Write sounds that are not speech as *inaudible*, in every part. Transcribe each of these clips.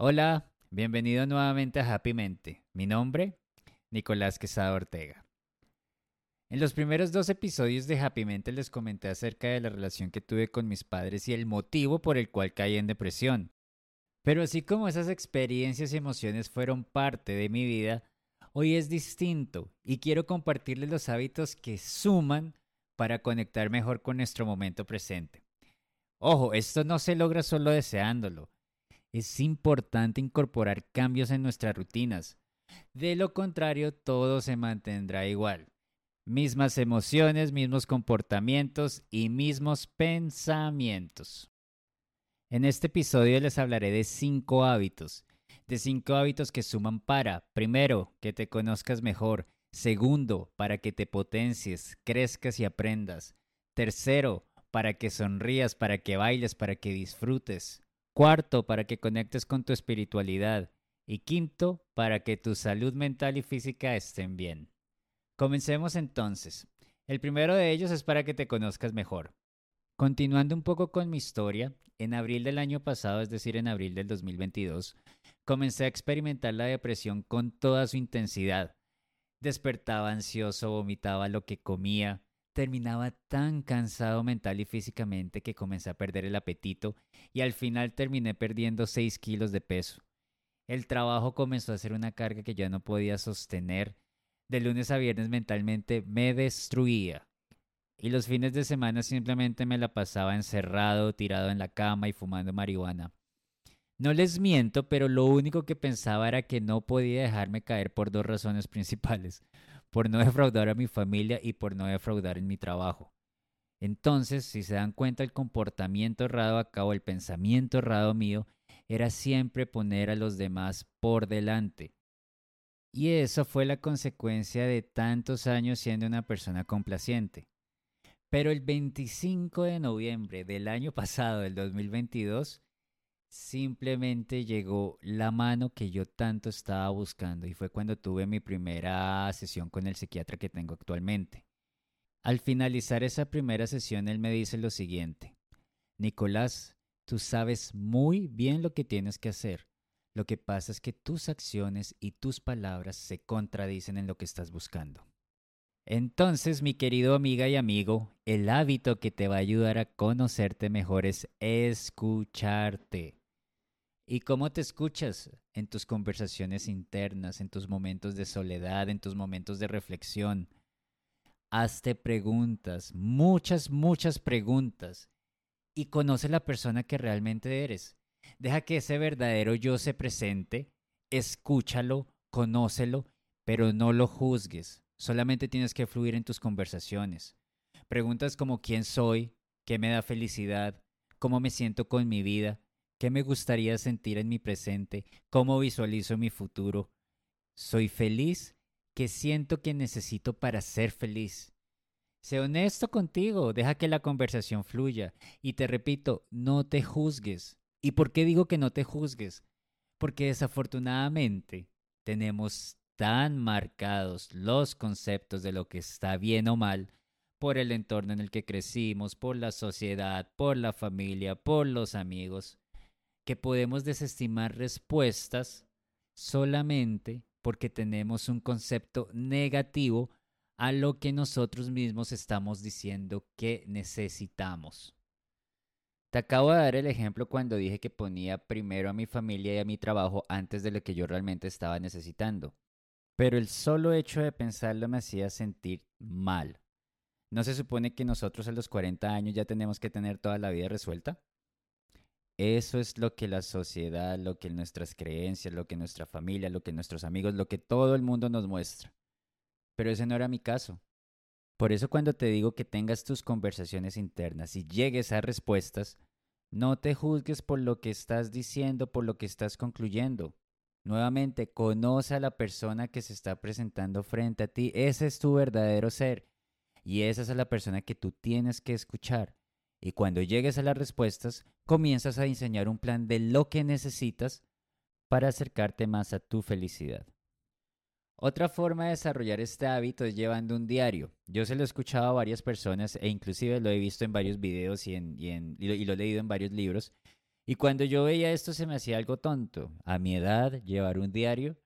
Hola, bienvenido nuevamente a Happy Mente. Mi nombre, Nicolás Quesada Ortega. En los primeros dos episodios de Happy Mente les comenté acerca de la relación que tuve con mis padres y el motivo por el cual caí en depresión. Pero así como esas experiencias y emociones fueron parte de mi vida, hoy es distinto y quiero compartirles los hábitos que suman para conectar mejor con nuestro momento presente. Ojo, esto no se logra solo deseándolo. Es importante incorporar cambios en nuestras rutinas. De lo contrario, todo se mantendrá igual. Mismas emociones, mismos comportamientos y mismos pensamientos. En este episodio les hablaré de cinco hábitos. De cinco hábitos que suman para, primero, que te conozcas mejor. Segundo, para que te potencies, crezcas y aprendas. Tercero, para que sonrías, para que bailes, para que disfrutes. Cuarto, para que conectes con tu espiritualidad. Y quinto, para que tu salud mental y física estén bien. Comencemos entonces. El primero de ellos es para que te conozcas mejor. Continuando un poco con mi historia, en abril del año pasado, es decir, en abril del 2022, comencé a experimentar la depresión con toda su intensidad. Despertaba ansioso, vomitaba lo que comía, terminaba tan cansado mental y físicamente que comencé a perder el apetito y al final terminé perdiendo 6 kilos de peso. El trabajo comenzó a ser una carga que ya no podía sostener. De lunes a viernes mentalmente me destruía. Y los fines de semana simplemente me la pasaba encerrado, tirado en la cama y fumando marihuana. No les miento, pero lo único que pensaba era que no podía dejarme caer por dos razones principales por no *laughs* defraudar a mi familia y por no defraudar en mi trabajo. Entonces, si se dan cuenta, el comportamiento errado a cabo, el pensamiento errado mío, era siempre poner a los demás por delante. Y eso fue la consecuencia de tantos años siendo una persona complaciente. Pero el 25 de noviembre del año pasado, del 2022, simplemente llegó la mano que yo tanto estaba buscando y fue cuando tuve mi primera sesión con el psiquiatra que tengo actualmente. Al finalizar esa primera sesión él me dice lo siguiente, Nicolás, tú sabes muy bien lo que tienes que hacer. Lo que pasa es que tus acciones y tus palabras se contradicen en lo que estás buscando. Entonces, mi querido amiga y amigo, el hábito que te va a ayudar a conocerte mejor es escucharte. ¿Y cómo te escuchas en tus conversaciones internas, en tus momentos de soledad, en tus momentos de reflexión? Hazte preguntas, muchas, muchas preguntas, y conoce la persona que realmente eres. Deja que ese verdadero yo se presente, escúchalo, conócelo, pero no lo juzgues. Solamente tienes que fluir en tus conversaciones. Preguntas como quién soy, qué me da felicidad, cómo me siento con mi vida, ¿Qué me gustaría sentir en mi presente? ¿Cómo visualizo mi futuro? ¿Soy feliz? ¿Qué siento que necesito para ser feliz? Sé honesto contigo, deja que la conversación fluya. Y te repito, no te juzgues. ¿Y por qué digo que no te juzgues? Porque desafortunadamente tenemos tan marcados los conceptos de lo que está bien o mal por el entorno en el que crecimos, por la sociedad, por la familia, por los amigos, que podemos desestimar respuestas solamente porque tenemos un concepto negativo a lo que nosotros mismos estamos diciendo que necesitamos. Te acabo de dar el ejemplo cuando dije que ponía primero a mi familia y a mi trabajo antes de lo que yo realmente estaba necesitando. Pero el solo hecho de pensarlo me hacía sentir mal. ¿No se supone que nosotros a los 40 años ya tenemos que tener toda la vida resuelta? Eso es lo que la sociedad, lo que nuestras creencias, lo que nuestra familia, lo que nuestros amigos, lo que todo el mundo nos muestra. Pero ese no era mi caso. Por eso cuando te digo que tengas tus conversaciones internas y llegues a respuestas, no te juzgues por lo que estás diciendo, por lo que estás concluyendo. Nuevamente, conoce a la persona que se está presentando frente a ti. Ese es tu verdadero ser. Y esa es la persona que tú tienes que escuchar. Y cuando llegues a las respuestas, comienzas a diseñar un plan de lo que necesitas para acercarte más a tu felicidad. Otra forma de desarrollar este hábito es llevando un diario. Yo se lo he escuchado a varias personas e inclusive lo he visto en varios videos y, en, y, lo he leído en varios libros. Y cuando yo veía esto se me hacía algo tonto, a mi edad, llevar un diario,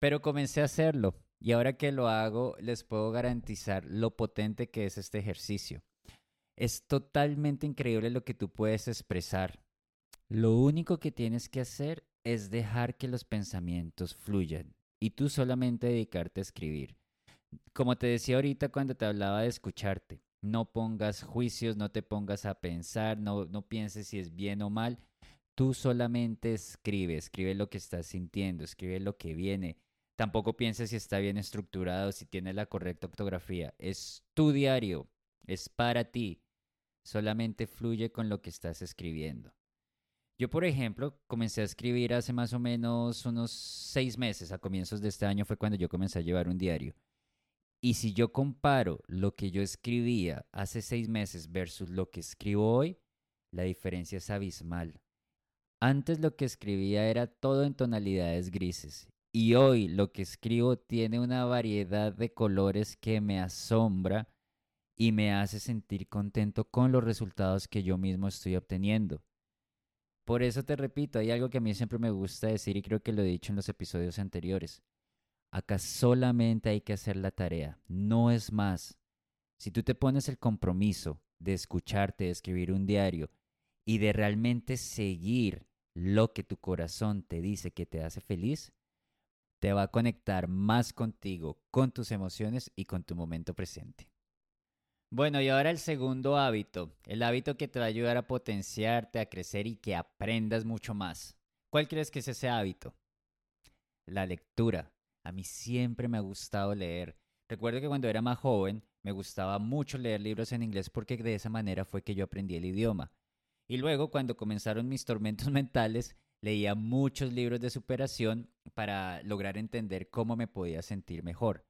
pero comencé a hacerlo y ahora que lo hago les puedo garantizar lo potente que es este ejercicio. Es totalmente increíble lo que tú puedes expresar. Lo único que tienes que hacer es dejar que los pensamientos fluyan y tú solamente dedicarte a escribir. Como te decía ahorita cuando te hablaba de escucharte, no pongas juicios, no te pongas a pensar, no, no pienses si es bien o mal. Tú solamente escribe, escribe lo que estás sintiendo, escribe lo que viene. Tampoco pienses si está bien estructurado, si tiene la correcta ortografía. Es tu diario, es para ti. Solamente fluye con lo que estás escribiendo. Yo, por ejemplo, comencé a escribir hace más o menos unos seis meses, a comienzos de este año fue cuando yo comencé a llevar un diario. Y si yo comparo lo que yo escribía hace seis meses versus lo que escribo hoy, la diferencia es abismal. Antes lo que escribía era todo en tonalidades grises y hoy lo que escribo tiene una variedad de colores que me asombra y me hace sentir contento con los resultados que yo mismo estoy obteniendo. Por eso te repito, hay algo que a mí siempre me gusta decir y creo que lo he dicho en los episodios anteriores. Acá solamente hay que hacer la tarea, no es más. Si tú te pones el compromiso de escucharte, de escribir un diario y de realmente seguir lo que tu corazón te dice que te hace feliz, te va a conectar más contigo, con tus emociones y con tu momento presente. Bueno, y ahora el segundo hábito, el hábito que te va a ayudar a potenciarte, a crecer y que aprendas mucho más. ¿Cuál crees que es ese hábito? La lectura. A mí siempre me ha gustado leer. Recuerdo que cuando era más joven me gustaba mucho leer libros en inglés porque de esa manera fue que yo aprendí el idioma. Y luego cuando comenzaron mis tormentos *laughs* mentales, leía muchos libros de superación para lograr entender cómo me podía sentir mejor.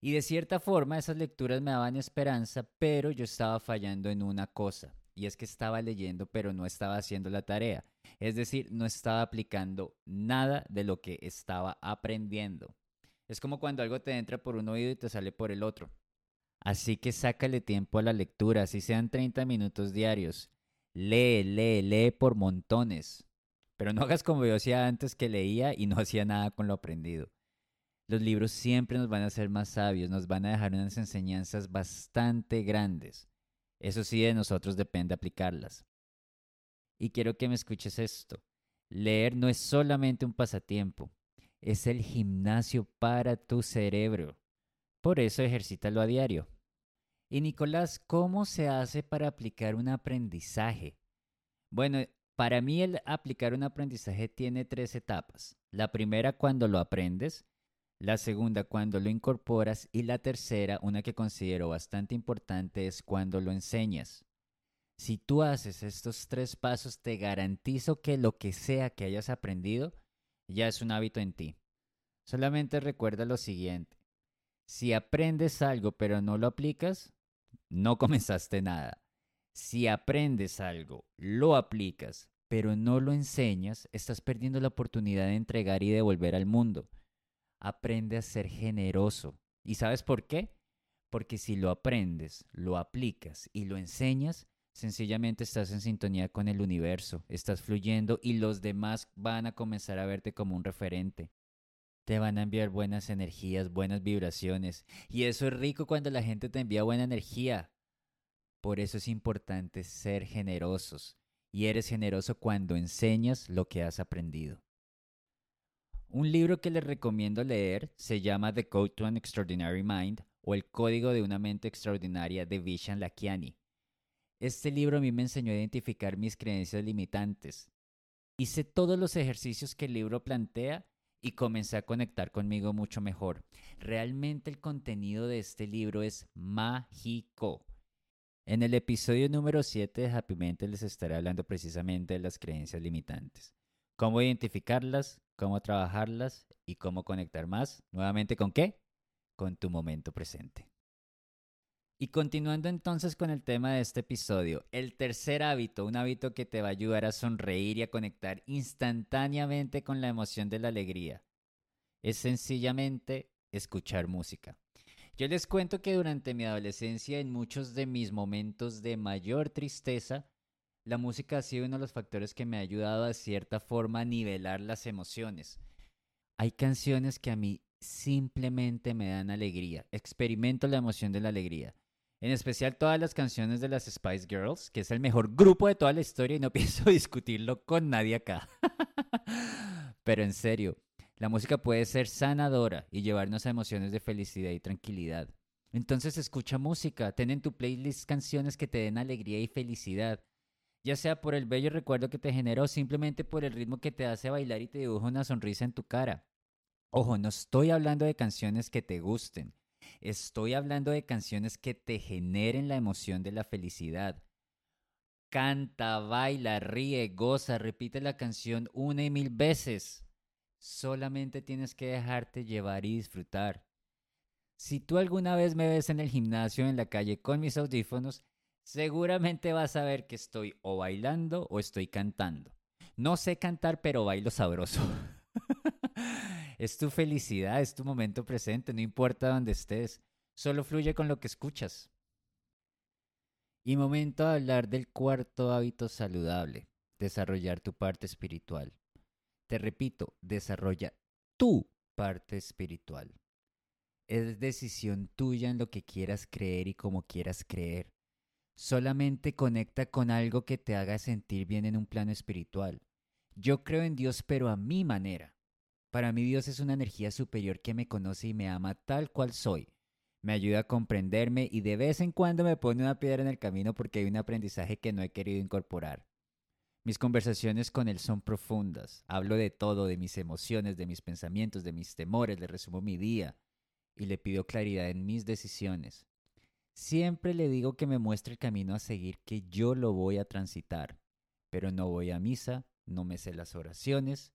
Y de cierta forma esas lecturas me daban esperanza, pero yo estaba fallando en una cosa, y es que estaba leyendo pero no estaba haciendo la tarea. Es decir, no estaba aplicando nada de lo que estaba aprendiendo. Es como cuando algo te entra por un oído y te sale por el otro. Así que sácale tiempo a la lectura, así sean 30 minutos diarios. Lee, lee, lee por montones. Pero no hagas como yo hacía antes que leía y no hacía nada con lo aprendido. Los libros siempre nos van a hacer más sabios, nos van a dejar unas enseñanzas bastante grandes. Eso sí, de nosotros depende aplicarlas. Y quiero que me escuches esto. Leer no es solamente un pasatiempo, es el gimnasio para tu cerebro. Por eso ejercítalo a diario. Y Nicolás, ¿cómo se hace para aplicar un aprendizaje? Bueno, para mí el aplicar un aprendizaje tiene tres etapas. La primera cuando lo aprendes, la segunda cuando lo incorporas y la tercera, una que considero bastante importante, es cuando lo enseñas. Si tú haces estos tres pasos, te garantizo que lo que sea que hayas aprendido ya es un hábito en ti. Solamente recuerda lo siguiente. Si aprendes algo pero no lo aplicas, no *laughs* comenzaste nada. Si aprendes algo, lo aplicas, pero no lo enseñas, estás perdiendo la oportunidad de entregar y devolver al mundo. Aprende a ser generoso. ¿Y sabes por qué? Porque si lo aprendes, lo aplicas y lo enseñas, Sencillamente estás en sintonía con el universo, estás fluyendo y los demás van a comenzar a verte como un referente. Te van a enviar buenas energías, buenas vibraciones. Y eso es rico cuando la gente te envía buena energía. Por eso es importante ser generosos. Y eres generoso cuando enseñas lo que has aprendido. Un libro que les recomiendo leer se llama The Code to an Extraordinary Mind o El Código de una Mente Extraordinaria de Vishan Lakiani. Este libro a mí me enseñó a identificar mis creencias limitantes. Hice todos los ejercicios que el libro plantea y comencé a conectar conmigo mucho mejor. Realmente el contenido de este libro es mágico. En el episodio número 7 de Happy Mente les estaré hablando precisamente de las creencias limitantes. Cómo identificarlas, cómo trabajarlas y cómo conectar más. Nuevamente, ¿con qué? Con tu momento presente. Y continuando entonces con el tema de este episodio, el tercer hábito, un hábito que te va a ayudar a sonreír y a conectar instantáneamente con la emoción de la alegría, es sencillamente escuchar música. Yo les cuento que durante mi adolescencia, en muchos de mis momentos de mayor tristeza, la música ha sido uno de los factores que me ha ayudado a cierta forma a nivelar las emociones. Hay canciones que a mí simplemente me dan alegría. Experimento la emoción de la alegría. En especial todas las canciones de las Spice Girls, que es el mejor grupo de toda la historia y no *laughs* pienso discutirlo con nadie acá. *laughs* Pero en serio, la música puede ser sanadora y llevarnos a emociones de felicidad y tranquilidad. Entonces escucha música, ten en tu playlist canciones que te den alegría y felicidad, ya sea por el bello recuerdo que te generó o simplemente por el ritmo que te hace bailar y te dibuja una sonrisa en tu cara. Ojo, no estoy hablando de canciones que te gusten, estoy hablando de canciones que te generen la emoción de la felicidad. Canta, baila, ríe, goza, repite la canción una y mil veces. Solamente tienes que dejarte llevar y disfrutar. Si tú alguna vez me ves en el gimnasio en la calle con mis audífonos, seguramente vas a ver que estoy o bailando o estoy cantando. No sé cantar, pero bailo sabroso. *laughs* es tu felicidad, es tu momento presente, no importa dónde estés, solo fluye con lo que escuchas. Y momento de hablar del cuarto hábito saludable, desarrollar tu parte espiritual. Te repito, desarrolla tu parte espiritual. Es decisión tuya en lo que quieras creer y cómo quieras creer. Solamente conecta con algo que te haga sentir bien en un plano espiritual. Yo creo en Dios, pero a mi manera. Para mí Dios es una energía superior que me conoce y me ama tal cual soy. Me ayuda a comprenderme y de vez en cuando me pone una piedra en el camino porque hay un aprendizaje que no he querido incorporar. Mis conversaciones con Él son profundas. Hablo de todo, de mis emociones, de mis pensamientos, de mis temores, le resumo mi día y le pido claridad en mis decisiones. Siempre le digo que me muestre el camino a seguir, que yo lo voy a transitar, pero no voy a misa, no me sé las oraciones,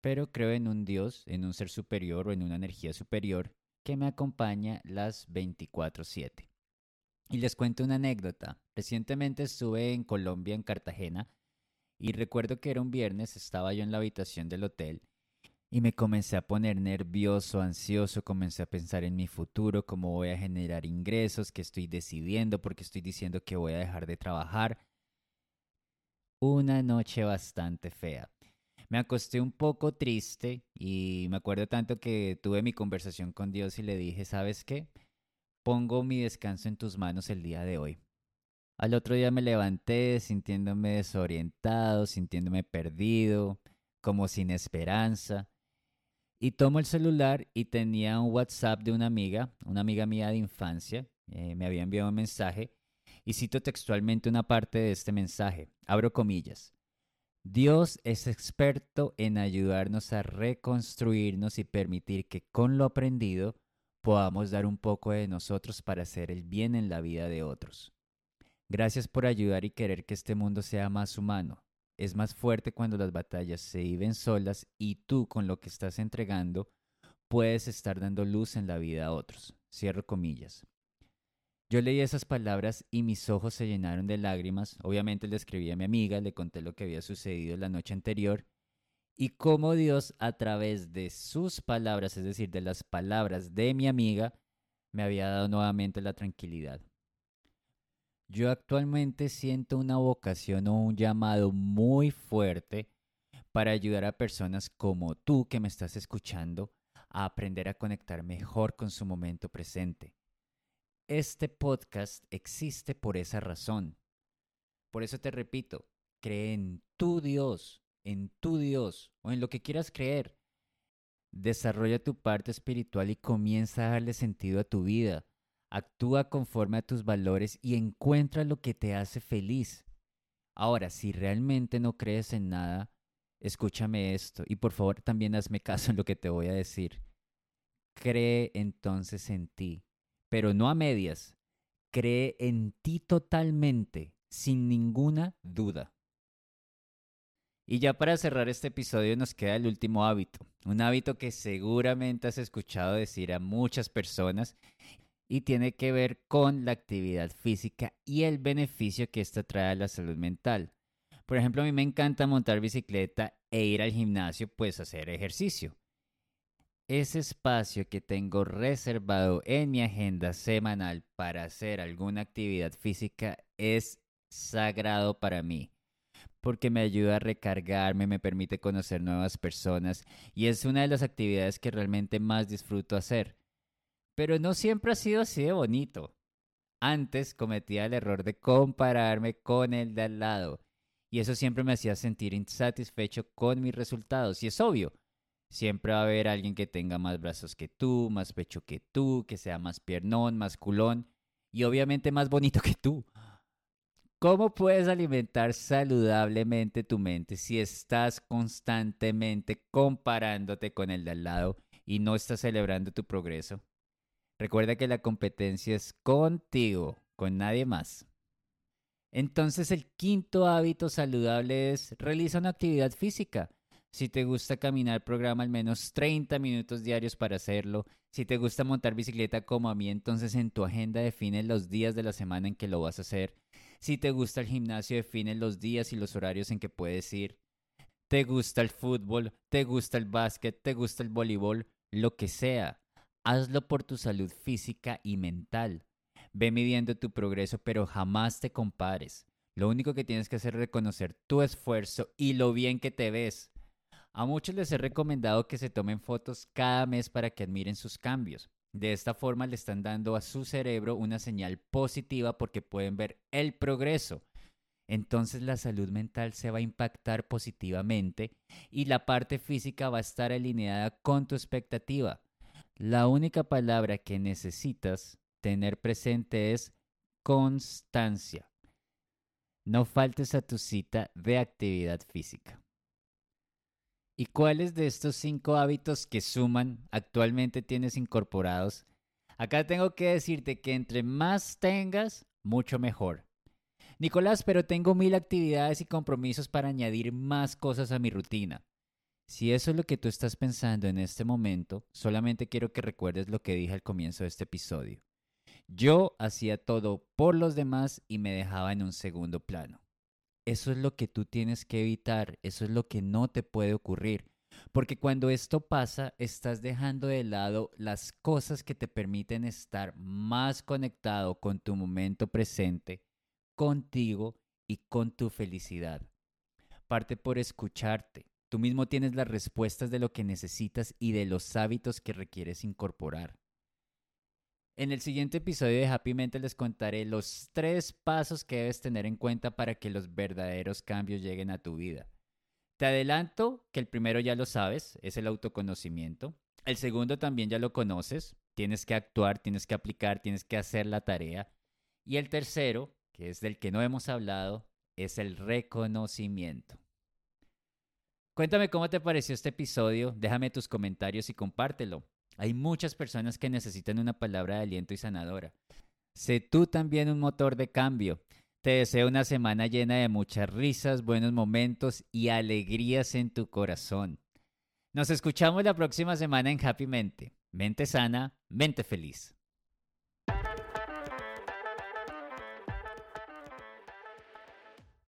pero creo en un Dios, en un ser superior o en una energía superior que me acompaña las 24/7. Y les cuento una anécdota. Recientemente estuve en Colombia, en Cartagena, y recuerdo que era un viernes, estaba yo en la habitación del hotel y me comencé a poner nervioso, ansioso, comencé a pensar en mi futuro, cómo voy a generar ingresos, qué estoy decidiendo, porque estoy diciendo que voy a dejar de trabajar. Una noche bastante fea. Me acosté un poco triste y me acuerdo tanto que tuve mi conversación con Dios y le dije, ¿sabes qué? Pongo mi descanso en tus manos el día de hoy. Al otro día me levanté sintiéndome desorientado, sintiéndome perdido, como sin esperanza. Y tomo el celular y tenía un WhatsApp de una amiga, una amiga mía de infancia, eh, me había enviado un mensaje y cito textualmente una parte de este mensaje, abro comillas. Dios es experto en ayudarnos a reconstruirnos y permitir que con lo aprendido podamos dar un poco de nosotros para hacer el bien en la vida de otros. Gracias por ayudar y querer que este mundo sea más humano, es más fuerte cuando las batallas se viven solas y tú con lo que estás entregando puedes estar dando luz en la vida a otros. Cierro comillas. Yo leí esas palabras y mis ojos se llenaron de lágrimas. Obviamente le escribí a mi amiga, le conté lo que había sucedido la noche anterior y cómo Dios a través de sus palabras, es decir, de las palabras de mi amiga, me había dado nuevamente la tranquilidad. Yo actualmente siento una vocación o un llamado muy fuerte para ayudar a personas como tú que me estás escuchando a aprender a conectar mejor con su momento presente. Este podcast existe por esa razón. Por eso te repito, cree en tu Dios, en tu Dios o en lo que quieras creer. Desarrolla tu parte espiritual y comienza a darle sentido a tu vida Actúa conforme a tus valores y encuentra lo que te hace feliz. Ahora, si realmente no crees en nada, escúchame esto y por favor también hazme caso en lo que te voy a decir. Cree entonces en ti, pero no a medias. Cree en ti totalmente, sin ninguna duda. Y ya para cerrar este episodio nos queda el último hábito, un hábito que seguramente has escuchado decir a muchas personas y tiene que ver con la actividad física y el beneficio que esto trae a la salud mental. Por ejemplo, a mí me encanta montar bicicleta e ir al gimnasio, pues hacer ejercicio. Ese espacio que tengo reservado en mi agenda semanal para hacer alguna actividad física es sagrado para mí, porque me ayuda a recargarme, me permite conocer nuevas personas y es una de las actividades que realmente más disfruto hacer. Pero no siempre ha sido así de bonito. Antes cometía el error de compararme con el de al lado y eso siempre me hacía sentir insatisfecho con mis resultados y es obvio. Siempre va a haber alguien que tenga más brazos que tú, más pecho que tú, que sea más piernón, más culón y obviamente más bonito que tú. ¿Cómo puedes alimentar saludablemente tu mente si estás constantemente comparándote con el de al lado y no estás celebrando tu progreso? Recuerda que la competencia es contigo, con nadie más. Entonces el quinto hábito saludable es realiza una actividad física. Si te gusta caminar, programa al menos 30 minutos diarios para hacerlo. Si te gusta montar bicicleta como a mí, entonces en tu agenda define los días de la semana en que lo vas a hacer. Si te gusta el gimnasio, define los días y los horarios en que puedes ir. Te gusta el fútbol, te gusta el básquet, te gusta el voleibol, lo que sea. Hazlo por tu salud física y mental. Ve midiendo tu progreso, pero jamás te compares. Lo único que tienes que hacer es reconocer tu esfuerzo y lo bien que te ves. A muchos les he recomendado que se tomen fotos cada mes para que admiren sus cambios. De esta forma le están dando a su cerebro una señal positiva porque pueden ver el progreso. Entonces la salud mental se va a impactar positivamente y la parte física va a estar alineada con tu expectativa. La única palabra que necesitas tener presente es constancia. No faltes a tu cita de actividad física. ¿Y cuáles de estos cinco hábitos que suman actualmente tienes incorporados? Acá tengo que decirte que entre más tengas, mucho mejor. Nicolás, pero tengo mil actividades y compromisos para añadir más cosas a mi rutina. Si eso es lo que tú estás pensando en este momento, solamente quiero que recuerdes lo que dije al comienzo de este episodio. Yo hacía todo por los demás y me dejaba en un segundo plano. Eso es lo que tú tienes que evitar, eso es lo que no te puede ocurrir. Porque cuando esto pasa, estás dejando de lado las cosas que te permiten estar más conectado con tu momento presente, contigo y con tu felicidad. Parte por escucharte. Tú mismo tienes las respuestas de lo que necesitas y de los hábitos que requieres incorporar. En el siguiente episodio de Happy Mente les contaré los tres pasos que debes tener en cuenta para que los verdaderos cambios lleguen a tu vida. Te adelanto que el primero ya lo sabes, es el autoconocimiento. El segundo también ya lo conoces, tienes que actuar, tienes que aplicar, tienes que hacer la tarea. Y el tercero, que es del que no hemos hablado, es el reconocimiento. Cuéntame cómo te pareció este episodio, déjame tus comentarios y compártelo. Hay muchas personas que necesitan una palabra de aliento y sanadora. Sé tú también un motor de cambio. Te deseo una semana llena de muchas risas, buenos momentos y alegrías en tu corazón. Nos escuchamos la próxima semana en Happy Mente. Mente sana, mente feliz.